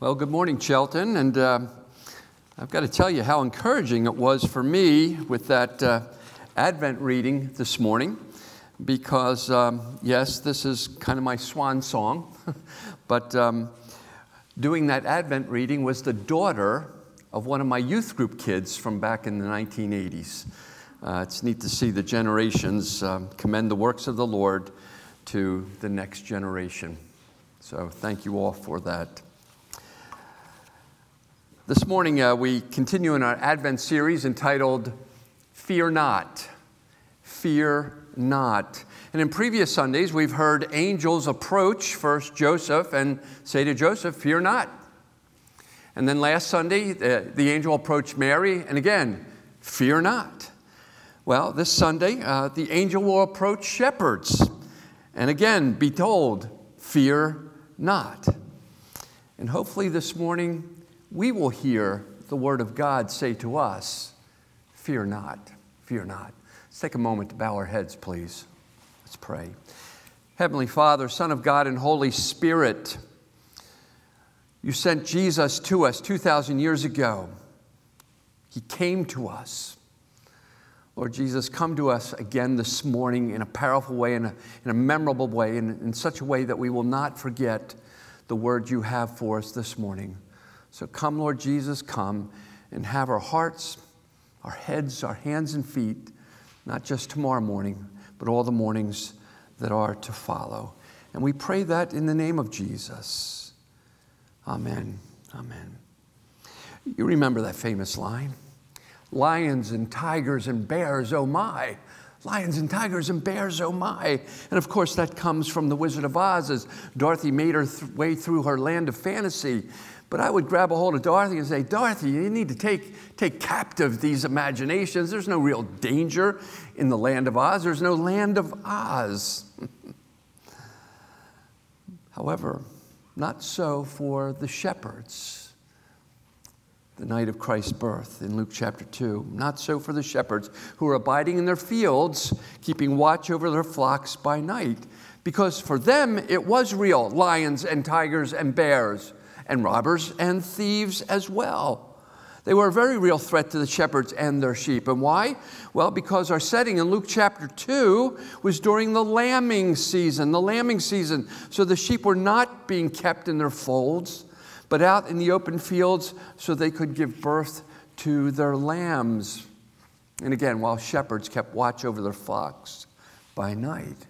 Well, good morning, Chelten. And uh, I've got to tell you how encouraging it was for me with that uh, Advent reading this morning, because, um, yes, this is kind of my swan song, but um, doing that Advent reading was the daughter of one of my youth group kids from back in the 1980s. Uh, it's neat to see the generations um, commend the works of the Lord to the next generation. So, thank you all for that. This morning, uh, we continue in our Advent series entitled Fear Not. Fear Not. And in previous Sundays, we've heard angels approach first Joseph and say to Joseph, Fear not. And then last Sunday, the, the angel approached Mary, and again, Fear not. Well, this Sunday, uh, the angel will approach shepherds, and again, be told, Fear not. And hopefully, this morning, we will hear the Word of God say to us, Fear not, fear not. Let's take a moment to bow our heads, please. Let's pray. Heavenly Father, Son of God, and Holy Spirit, you sent Jesus to us 2,000 years ago. He came to us. Lord Jesus, come to us again this morning in a powerful way, in a, in a memorable way, in, in such a way that we will not forget the word you have for us this morning. So come, Lord Jesus, come and have our hearts, our heads, our hands and feet, not just tomorrow morning, but all the mornings that are to follow. And we pray that in the name of Jesus. Amen. Amen. You remember that famous line lions and tigers and bears, oh my. Lions and tigers and bears, oh my. And of course, that comes from The Wizard of Oz as Dorothy made her th- way through her land of fantasy. But I would grab a hold of Dorothy and say, Dorothy, you need to take, take captive these imaginations. There's no real danger in the land of Oz, there's no land of Oz. However, not so for the shepherds the night of Christ's birth in Luke chapter 2. Not so for the shepherds who are abiding in their fields, keeping watch over their flocks by night. Because for them it was real lions and tigers and bears and robbers and thieves as well. They were a very real threat to the shepherds and their sheep. And why? Well, because our setting in Luke chapter 2 was during the lambing season, the lambing season. So the sheep were not being kept in their folds, but out in the open fields so they could give birth to their lambs. And again, while shepherds kept watch over their flocks by night.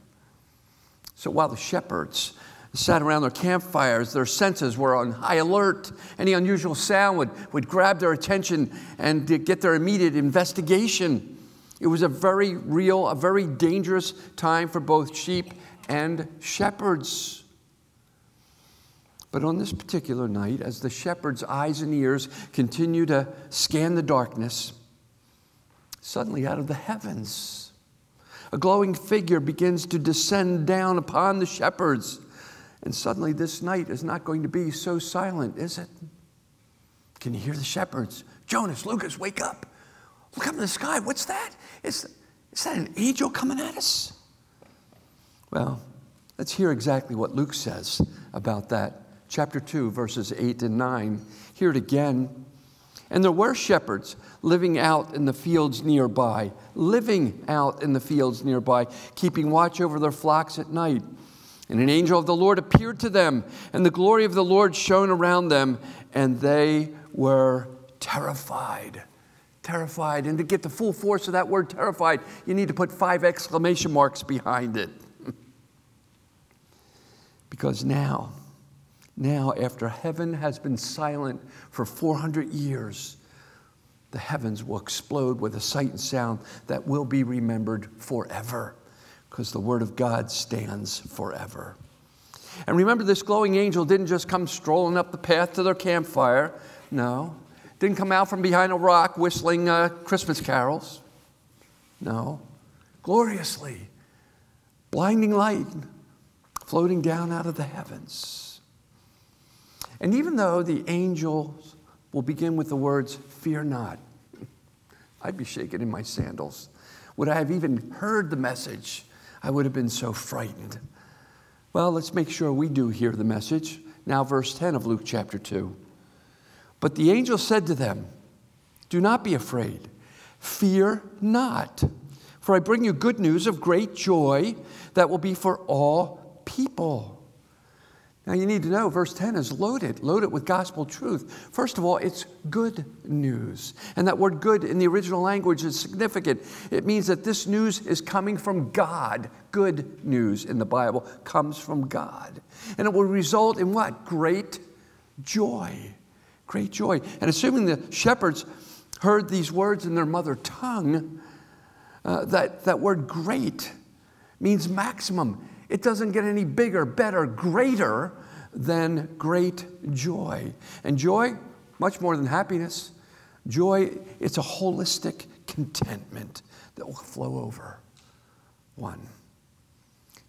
So while the shepherds sat around their campfires. Their senses were on high alert. Any unusual sound would, would grab their attention and get their immediate investigation. It was a very real, a very dangerous time for both sheep and shepherds. But on this particular night, as the shepherd's eyes and ears continue to scan the darkness, suddenly out of the heavens, a glowing figure begins to descend down upon the shepherds. And suddenly, this night is not going to be so silent, is it? Can you hear the shepherds? Jonas, Lucas, wake up. Look up in the sky. What's that? Is, is that an angel coming at us? Well, let's hear exactly what Luke says about that. Chapter 2, verses 8 and 9. Hear it again. And there were shepherds living out in the fields nearby, living out in the fields nearby, keeping watch over their flocks at night. And an angel of the Lord appeared to them, and the glory of the Lord shone around them, and they were terrified. Terrified. And to get the full force of that word terrified, you need to put five exclamation marks behind it. because now, now, after heaven has been silent for 400 years, the heavens will explode with a sight and sound that will be remembered forever because the Word of God stands forever. And remember, this glowing angel didn't just come strolling up the path to their campfire. No. Didn't come out from behind a rock whistling uh, Christmas carols. No. Gloriously, blinding light floating down out of the heavens. And even though the angels will begin with the words, Fear not, I'd be shaking in my sandals. Would I have even heard the message? I would have been so frightened. Well, let's make sure we do hear the message. Now, verse 10 of Luke chapter 2. But the angel said to them, Do not be afraid, fear not, for I bring you good news of great joy that will be for all people. Now, you need to know verse 10 is loaded, loaded with gospel truth. First of all, it's good news. And that word good in the original language is significant. It means that this news is coming from God. Good news in the Bible comes from God. And it will result in what? Great joy. Great joy. And assuming the shepherds heard these words in their mother tongue, uh, that, that word great means maximum. It doesn't get any bigger, better, greater than great joy. And joy, much more than happiness, joy, it's a holistic contentment that will flow over one.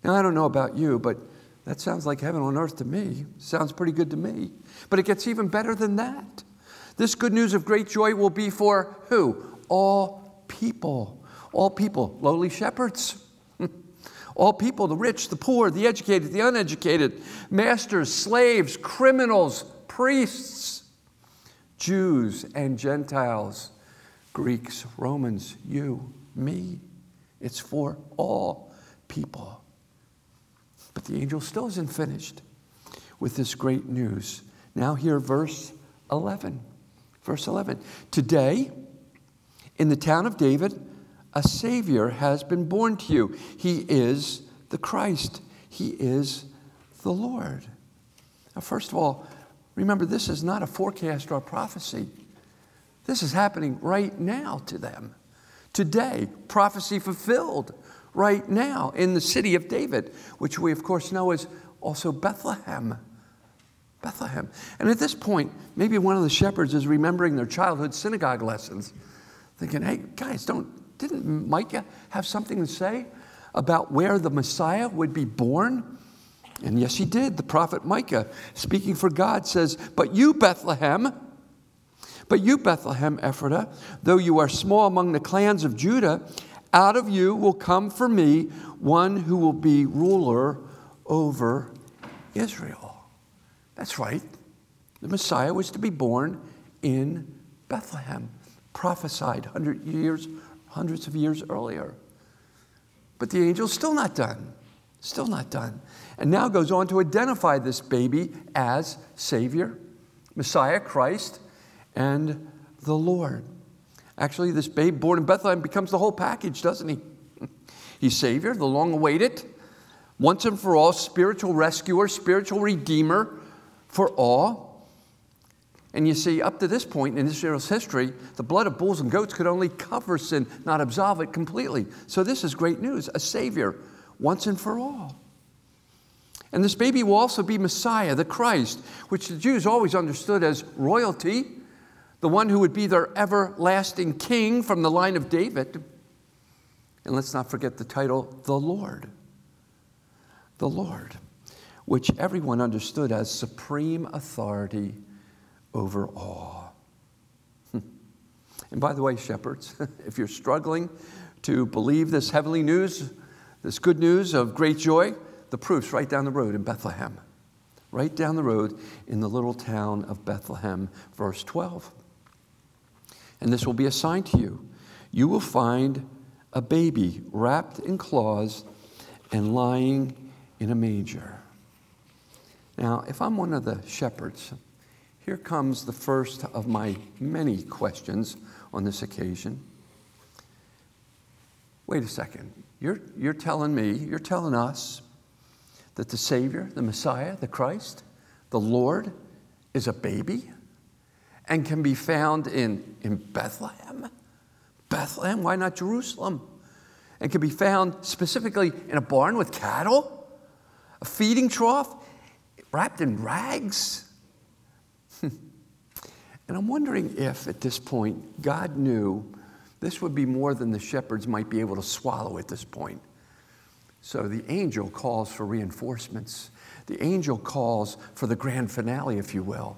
Now, I don't know about you, but that sounds like heaven on earth to me. Sounds pretty good to me. But it gets even better than that. This good news of great joy will be for who? All people. All people. Lowly shepherds all people the rich, the poor, the educated, the uneducated, masters, slaves, criminals, priests, Jews and Gentiles, Greeks, Romans, you, me. It's for all people. But the angel still isn't finished with this great news. Now, hear verse 11. Verse 11. Today, in the town of David, a Savior has been born to you. He is the Christ, He is the Lord. Now, first of all, remember this is not a forecast or a prophecy. This is happening right now to them. Today, prophecy fulfilled right now in the city of David, which we, of course, know is also Bethlehem. Bethlehem. And at this point, maybe one of the shepherds is remembering their childhood synagogue lessons, thinking, hey, guys, don't, didn't Micah have something to say about where the Messiah would be born? And yes, he did. The prophet Micah, speaking for God, says, But you, Bethlehem, but you, Bethlehem Ephratah, though you are small among the clans of Judah, out of you will come for me one who will be ruler over Israel. That's right. The Messiah was to be born in Bethlehem, prophesied 100 years hundreds of years earlier. But the angel's still not done. Still not done. And now goes on to identify this baby as Savior, Messiah, Christ, and the Lord. Actually, this babe born in Bethlehem becomes the whole package, doesn't he? He's Savior, the long awaited, once and for all spiritual rescuer, spiritual redeemer for all. And you see, up to this point in Israel's history, the blood of bulls and goats could only cover sin, not absolve it completely. So this is great news a Savior once and for all. And this baby will also be Messiah, the Christ, which the Jews always understood as royalty, the one who would be their everlasting king from the line of David. And let's not forget the title, the Lord. The Lord, which everyone understood as supreme authority over all. Hmm. And by the way, shepherds, if you're struggling to believe this heavenly news, this good news of great joy, the proof's right down the road in Bethlehem. Right down the road in the little town of Bethlehem, verse 12. And this will be a sign to you. You will find a baby wrapped in cloths and lying in a manger. Now, if I'm one of the shepherds, here comes the first of my many questions on this occasion. Wait a second. You're, you're telling me, you're telling us that the Savior, the Messiah, the Christ, the Lord is a baby and can be found in, in Bethlehem? Bethlehem? Why not Jerusalem? And can be found specifically in a barn with cattle, a feeding trough, wrapped in rags? And I'm wondering if at this point God knew this would be more than the shepherds might be able to swallow at this point. So the angel calls for reinforcements. The angel calls for the grand finale, if you will,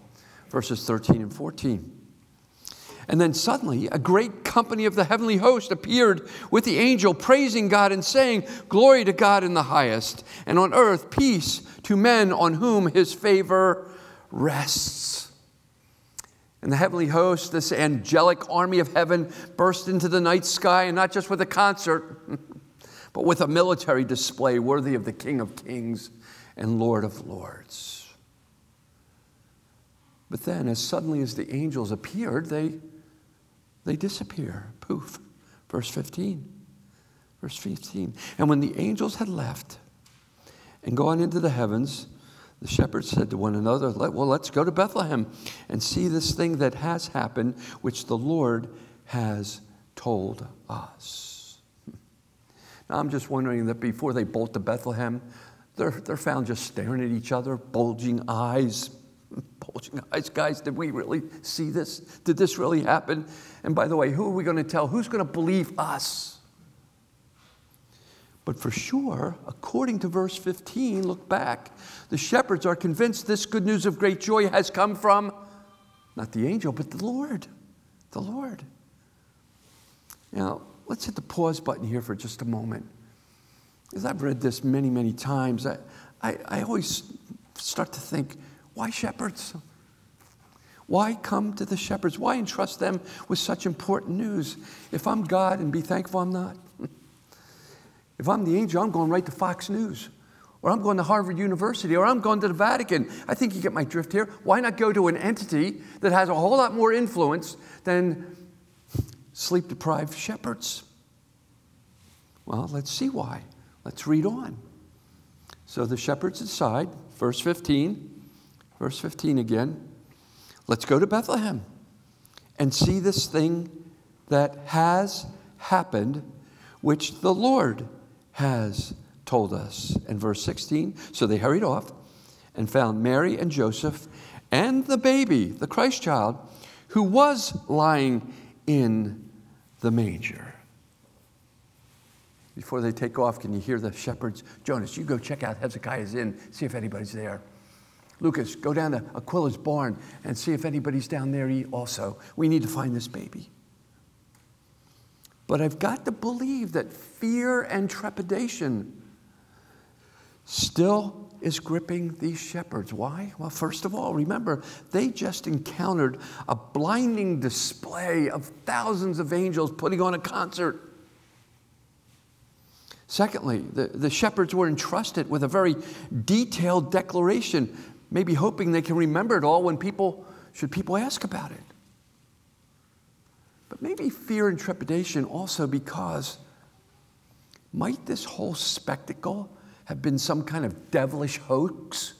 verses 13 and 14. And then suddenly, a great company of the heavenly host appeared with the angel, praising God and saying, Glory to God in the highest, and on earth peace to men on whom his favor rests. And the heavenly host, this angelic army of heaven, burst into the night sky, and not just with a concert, but with a military display worthy of the King of Kings and Lord of Lords. But then, as suddenly as the angels appeared, they, they disappear. Poof. Verse 15. Verse 15. And when the angels had left and gone into the heavens, the shepherds said to one another, Well, let's go to Bethlehem and see this thing that has happened, which the Lord has told us. Hmm. Now, I'm just wondering that before they bolt to Bethlehem, they're, they're found just staring at each other, bulging eyes. Bulging eyes, guys, did we really see this? Did this really happen? And by the way, who are we going to tell? Who's going to believe us? But for sure, according to verse 15, look back, the shepherds are convinced this good news of great joy has come from not the angel, but the Lord. The Lord. Now, let's hit the pause button here for just a moment. As I've read this many, many times, I, I, I always start to think, why shepherds? Why come to the shepherds? Why entrust them with such important news? If I'm God and be thankful I'm not. If I'm the angel, I'm going right to Fox News, or I'm going to Harvard University, or I'm going to the Vatican. I think you get my drift here. Why not go to an entity that has a whole lot more influence than sleep deprived shepherds? Well, let's see why. Let's read on. So the shepherds decide, verse 15, verse 15 again, let's go to Bethlehem and see this thing that has happened, which the Lord has told us. In verse 16, so they hurried off and found Mary and Joseph and the baby, the Christ child, who was lying in the manger. Before they take off, can you hear the shepherds? Jonas, you go check out Hezekiah's inn, see if anybody's there. Lucas, go down to Aquila's barn and see if anybody's down there also. We need to find this baby. But I've got to believe that fear and trepidation still is gripping these shepherds. Why? Well, first of all, remember, they just encountered a blinding display of thousands of angels putting on a concert. Secondly, the, the shepherds were entrusted with a very detailed declaration, maybe hoping they can remember it all when people, should people ask about it maybe fear and trepidation also because might this whole spectacle have been some kind of devilish hoax?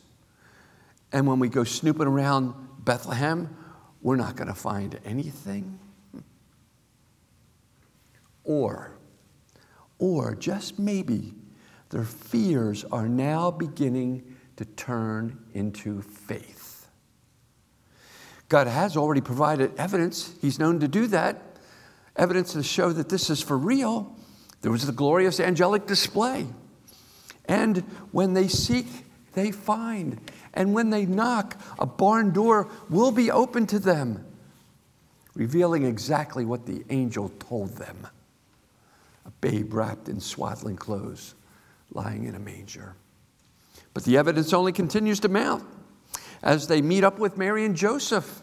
And when we go snooping around Bethlehem, we're not going to find anything? Or, or just maybe, their fears are now beginning to turn into faith. God has already provided evidence. He's known to do that. Evidence to show that this is for real. There was the glorious angelic display. And when they seek, they find. And when they knock, a barn door will be open to them, revealing exactly what the angel told them a babe wrapped in swaddling clothes, lying in a manger. But the evidence only continues to mount as they meet up with Mary and Joseph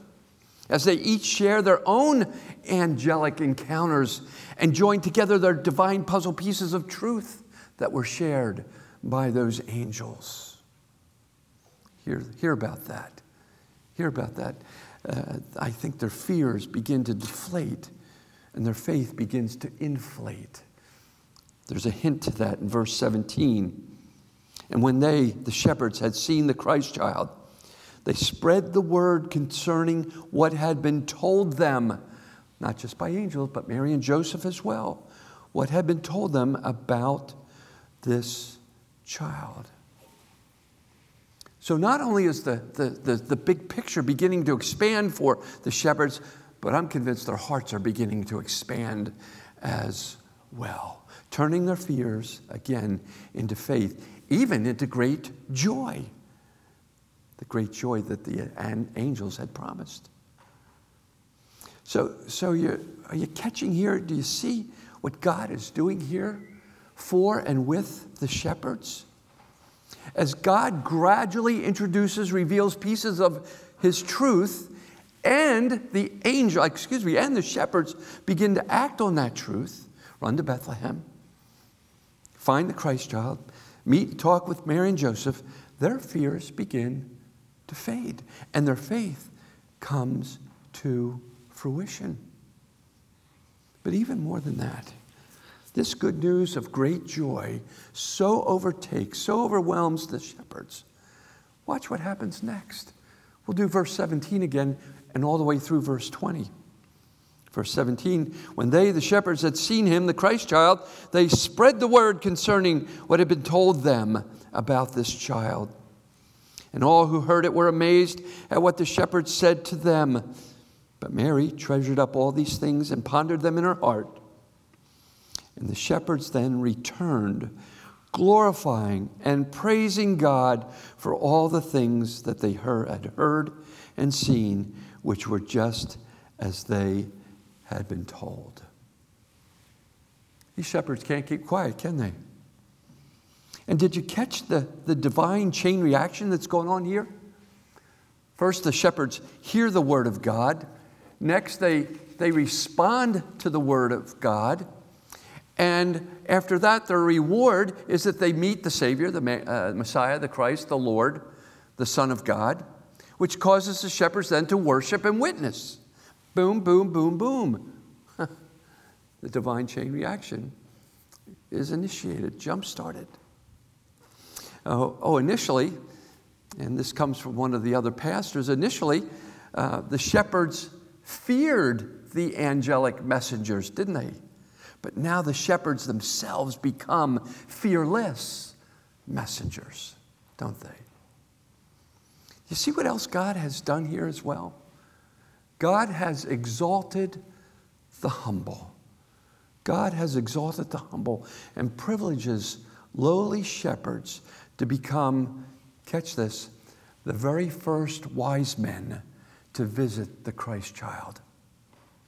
as they each share their own angelic encounters and join together their divine puzzle pieces of truth that were shared by those angels. Hear, hear about that. Hear about that. Uh, I think their fears begin to deflate and their faith begins to inflate. There's a hint to that in verse 17. And when they, the shepherds, had seen the Christ child, they spread the word concerning what had been told them, not just by angels, but Mary and Joseph as well, what had been told them about this child. So, not only is the, the, the, the, big picture beginning to expand for the shepherds, but I'm convinced their hearts are beginning to expand as well, turning their fears again into faith, even into great joy the great joy that the angels had promised. So, so you are you catching here? Do you see what God is doing here for and with the shepherds? as God gradually introduces, reveals pieces of his truth, and the angel, excuse me, and the shepherds begin to act on that truth, run to Bethlehem, find the Christ child, meet and talk with Mary and Joseph, their fears begin to fade, and their faith comes to fruition. But even more than that, this good news of great joy so overtakes, so overwhelms the shepherds. Watch what happens next. We'll do verse 17 again and all the way through verse 20. Verse 17, when they, the shepherds, had seen him, the Christ child, they spread the word concerning what had been told them about this child. And all who heard it were amazed at what the shepherds said to them. But Mary treasured up all these things and pondered them in her heart. And the shepherds then returned, glorifying and praising God for all the things that they had heard and seen, which were just as they had been told. These shepherds can't keep quiet, can they? And did you catch the, the divine chain reaction that's going on here? First, the shepherds hear the word of God. Next, they, they respond to the word of God. And after that, their reward is that they meet the Savior, the uh, Messiah, the Christ, the Lord, the Son of God, which causes the shepherds then to worship and witness. Boom, boom, boom, boom. the divine chain reaction is initiated, jump started. Oh, oh, initially, and this comes from one of the other pastors, initially, uh, the shepherds feared the angelic messengers, didn't they? But now the shepherds themselves become fearless messengers, don't they? You see what else God has done here as well? God has exalted the humble. God has exalted the humble and privileges lowly shepherds to become, catch this, the very first wise men to visit the Christ child.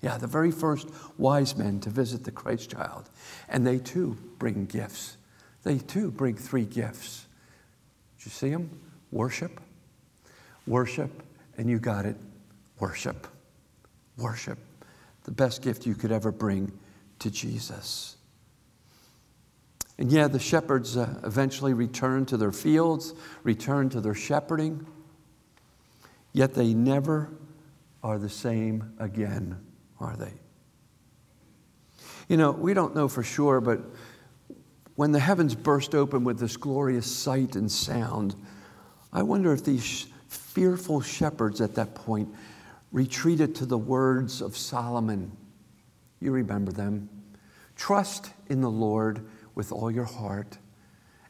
Yeah, the very first wise men to visit the Christ child. And they too bring gifts. They too bring three gifts. Did you see them? Worship, worship, and you got it, worship. Worship. The best gift you could ever bring to Jesus. And yeah, the shepherds uh, eventually return to their fields, return to their shepherding, yet they never are the same again are they? You know, we don't know for sure, but when the heavens burst open with this glorious sight and sound, I wonder if these fearful shepherds at that point retreated to the words of Solomon. You remember them. Trust in the Lord with all your heart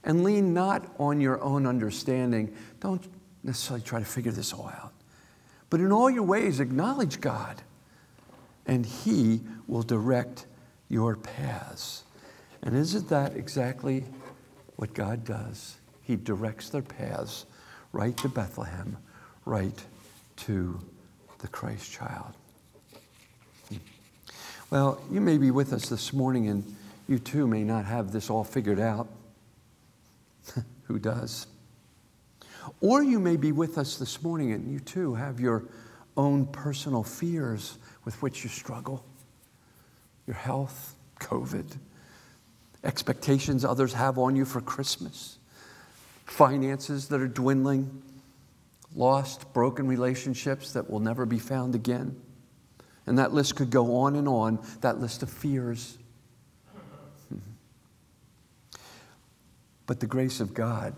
and lean not on your own understanding. Don't necessarily try to figure this all out. But in all your ways, acknowledge God and He will direct your paths. And isn't that exactly what God does? He directs their paths right to Bethlehem, right to the Christ child. Hmm. Well, you may be with us this morning and you too may not have this all figured out. Who does? Or you may be with us this morning and you too have your own personal fears with which you struggle, your health, COVID, expectations others have on you for Christmas, finances that are dwindling, lost, broken relationships that will never be found again. And that list could go on and on, that list of fears. But the grace of God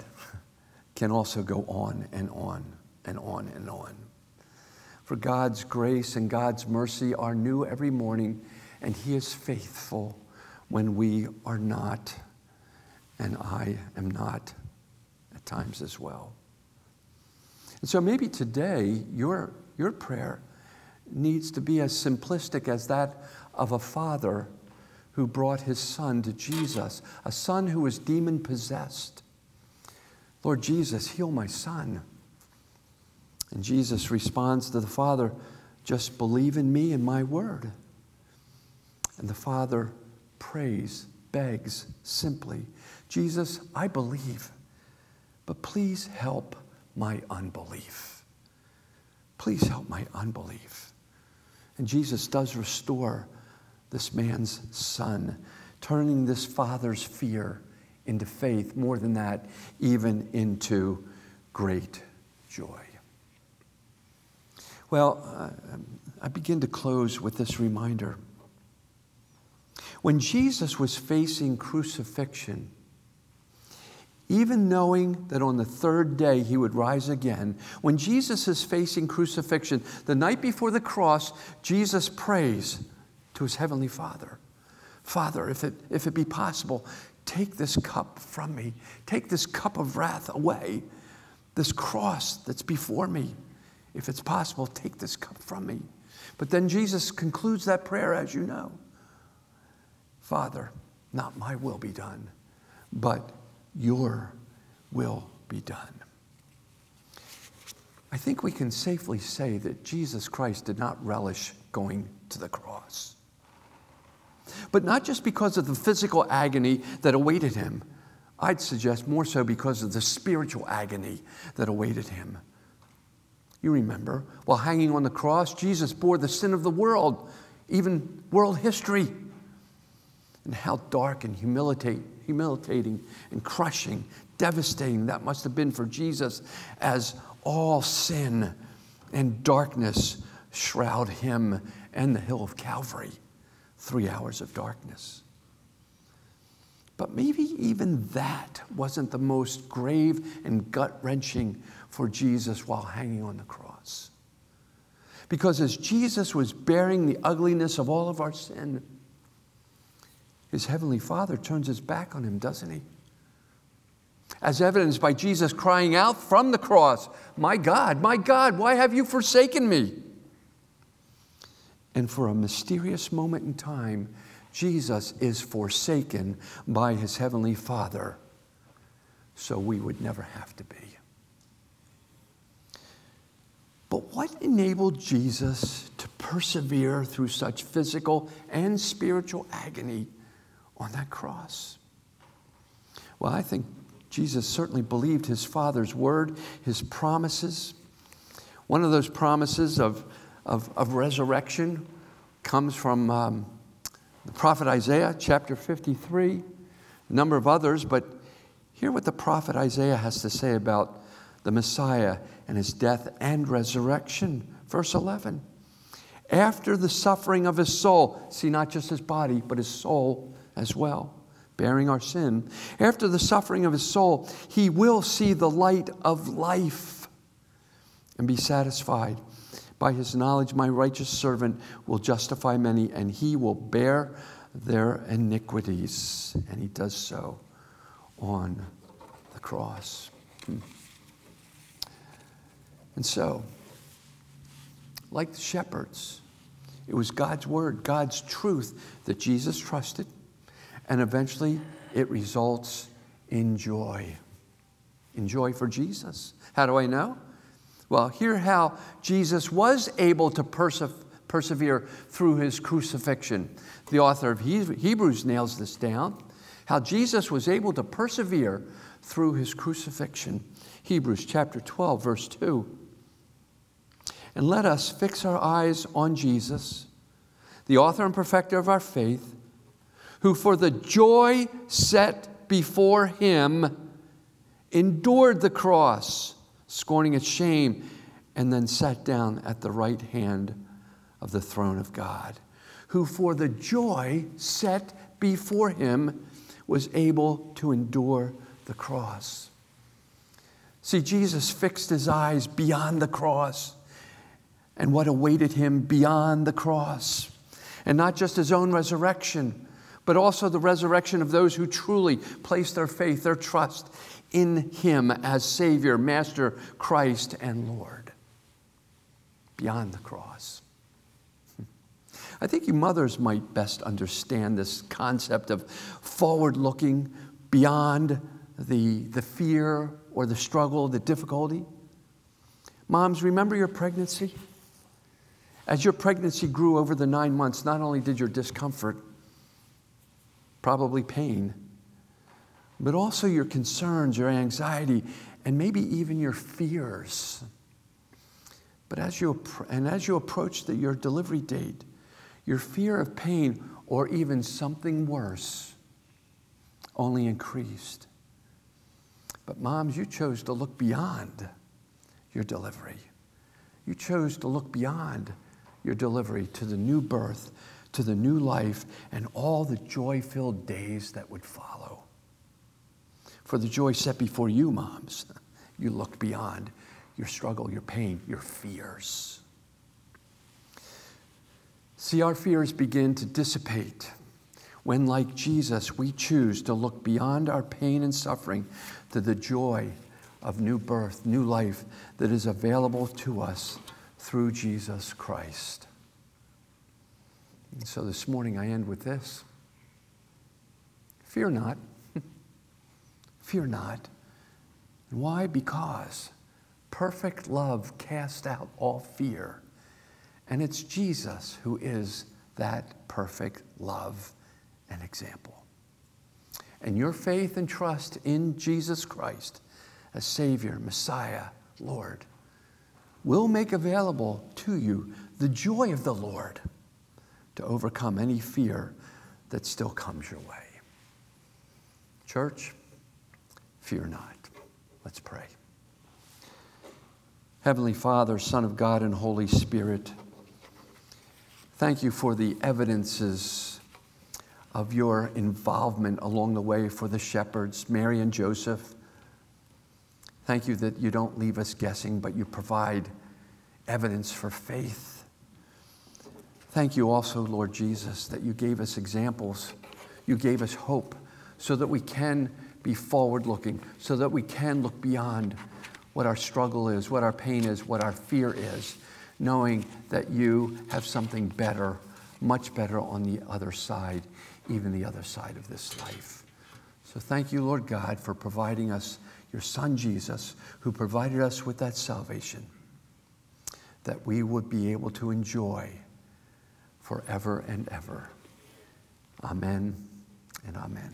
can also go on and on and on and on. For God's grace and God's mercy are new every morning, and He is faithful when we are not, and I am not at times as well. And so maybe today your, your prayer needs to be as simplistic as that of a father who brought his son to Jesus, a son who was demon possessed. Lord Jesus, heal my son. And Jesus responds to the Father, just believe in me and my word. And the Father prays, begs simply, Jesus, I believe, but please help my unbelief. Please help my unbelief. And Jesus does restore this man's son, turning this father's fear into faith, more than that, even into great joy. Well, uh, I begin to close with this reminder. When Jesus was facing crucifixion, even knowing that on the third day he would rise again, when Jesus is facing crucifixion, the night before the cross, Jesus prays to his heavenly Father Father, if it, if it be possible, take this cup from me. Take this cup of wrath away. This cross that's before me. If it's possible, take this cup from me. But then Jesus concludes that prayer, as you know Father, not my will be done, but your will be done. I think we can safely say that Jesus Christ did not relish going to the cross. But not just because of the physical agony that awaited him, I'd suggest more so because of the spiritual agony that awaited him. You remember, while hanging on the cross, Jesus bore the sin of the world, even world history. And how dark and humiliating and crushing, devastating that must have been for Jesus as all sin and darkness shroud him and the hill of Calvary three hours of darkness. But maybe even that wasn't the most grave and gut wrenching for Jesus while hanging on the cross. Because as Jesus was bearing the ugliness of all of our sin, his heavenly Father turns his back on him, doesn't he? As evidenced by Jesus crying out from the cross, My God, my God, why have you forsaken me? And for a mysterious moment in time, Jesus is forsaken by his heavenly Father so we would never have to be. But what enabled Jesus to persevere through such physical and spiritual agony on that cross? Well, I think Jesus certainly believed his Father's word, his promises. One of those promises of of, of resurrection comes from um, the prophet Isaiah, chapter 53, a number of others, but hear what the prophet Isaiah has to say about the Messiah and his death and resurrection. Verse 11. After the suffering of his soul, see, not just his body, but his soul as well, bearing our sin. After the suffering of his soul, he will see the light of life and be satisfied. By his knowledge, my righteous servant will justify many, and he will bear their iniquities. And he does so on the cross. Hmm. And so, like the shepherds, it was God's word, God's truth that Jesus trusted, and eventually it results in joy. In joy for Jesus. How do I know? Well, hear how Jesus was able to perse- persevere through his crucifixion. The author of Hebrews nails this down how Jesus was able to persevere through his crucifixion. Hebrews chapter 12, verse 2. And let us fix our eyes on Jesus, the author and perfecter of our faith, who for the joy set before him endured the cross scorning its shame, and then sat down at the right hand of the throne of God, who for the joy set before him was able to endure the cross. See, Jesus fixed his eyes beyond the cross and what awaited him beyond the cross. And not just his own resurrection, but also the resurrection of those who truly place their faith, their trust in Him as Savior, Master, Christ, and Lord beyond the cross. Hmm. I think you mothers might best understand this concept of forward looking beyond the, the fear or the struggle, the difficulty. Moms, remember your pregnancy? As your pregnancy grew over the nine months, not only did your discomfort, probably pain, but also your concerns, your anxiety, and maybe even your fears. But as you, and as you approach the, your delivery date, your fear of pain or even something worse only increased. But, moms, you chose to look beyond your delivery. You chose to look beyond your delivery to the new birth, to the new life, and all the joy filled days that would follow. For the joy set before you, moms, you looked beyond your struggle, your pain, your fears. See, our fears begin to dissipate when, like Jesus, we choose to look beyond our pain and suffering to the joy of new birth, new life that is available to us through Jesus Christ. And so this morning I end with this Fear not. Fear not. Why? Because perfect love casts out all fear. And it's Jesus who is that perfect love and example. And your faith and trust in Jesus Christ as Savior, Messiah, Lord, will make available to you the joy of the Lord to overcome any fear that still comes your way. Church, fear not. Let's pray. Heavenly Father, Son of God, and Holy Spirit, thank you for the evidences of your involvement along the way for the shepherds, Mary and Joseph. Thank you that you don't leave us guessing, but you provide evidence for faith. Thank you also, Lord Jesus, that you gave us examples. You gave us hope so that we can be forward looking, so that we can look beyond what our struggle is, what our pain is, what our fear is, knowing that you have something better, much better on the other side, even the other side of this life. So thank you, Lord God, for providing us your Son Jesus, who provided us with that salvation, that we would be able to enjoy forever and ever. Amen and amen.